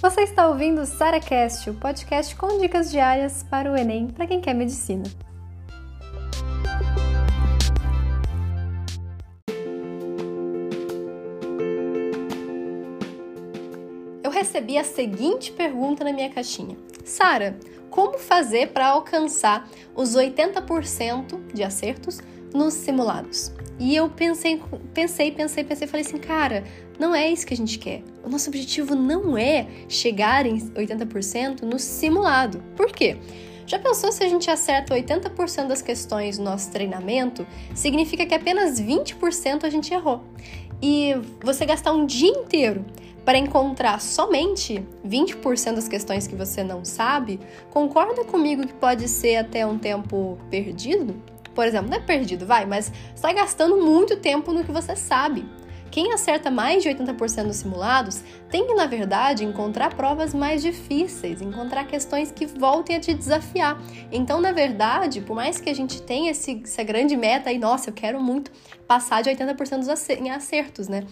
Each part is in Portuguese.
Você está ouvindo o SaraCast, o podcast com dicas diárias para o Enem para quem quer medicina. Eu recebi a seguinte pergunta na minha caixinha: Sara, como fazer para alcançar os 80% de acertos nos simulados? E eu pensei, pensei, pensei, pensei, falei assim, cara, não é isso que a gente quer. O nosso objetivo não é chegar em 80% no simulado. Por quê? Já pensou se a gente acerta 80% das questões no nosso treinamento? Significa que apenas 20% a gente errou. E você gastar um dia inteiro para encontrar somente 20% das questões que você não sabe, concorda comigo que pode ser até um tempo perdido? Por exemplo, não é perdido, vai, mas está gastando muito tempo no que você sabe. Quem acerta mais de 80% dos simulados tem que, na verdade, encontrar provas mais difíceis, encontrar questões que voltem a te desafiar. Então, na verdade, por mais que a gente tenha esse, essa grande meta aí, nossa, eu quero muito passar de 80% dos acertos, né?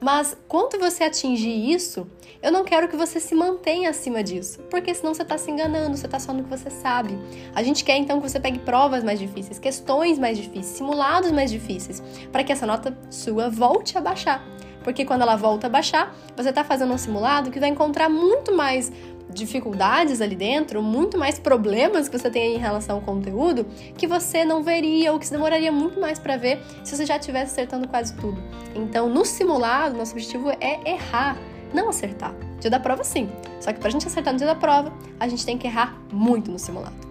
Mas quando você atingir isso, eu não quero que você se mantenha acima disso, porque senão você está se enganando, você está só no que você sabe. A gente quer então que você pegue provas mais difíceis, questões mais difíceis, simulados mais difíceis, para que essa nota sua volte a baixar. Porque quando ela volta a baixar, você está fazendo um simulado que vai encontrar muito mais dificuldades ali dentro, muito mais problemas que você tem em relação ao conteúdo que você não veria ou que se demoraria muito mais para ver se você já estivesse acertando quase tudo. Então, no simulado, nosso objetivo é errar, não acertar. Dia da prova, sim. Só que para a gente acertar no dia da prova, a gente tem que errar muito no simulado.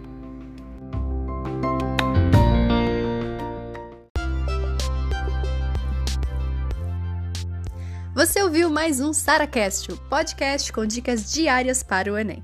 Você ouviu mais um SaraCast, o podcast com dicas diárias para o Enem.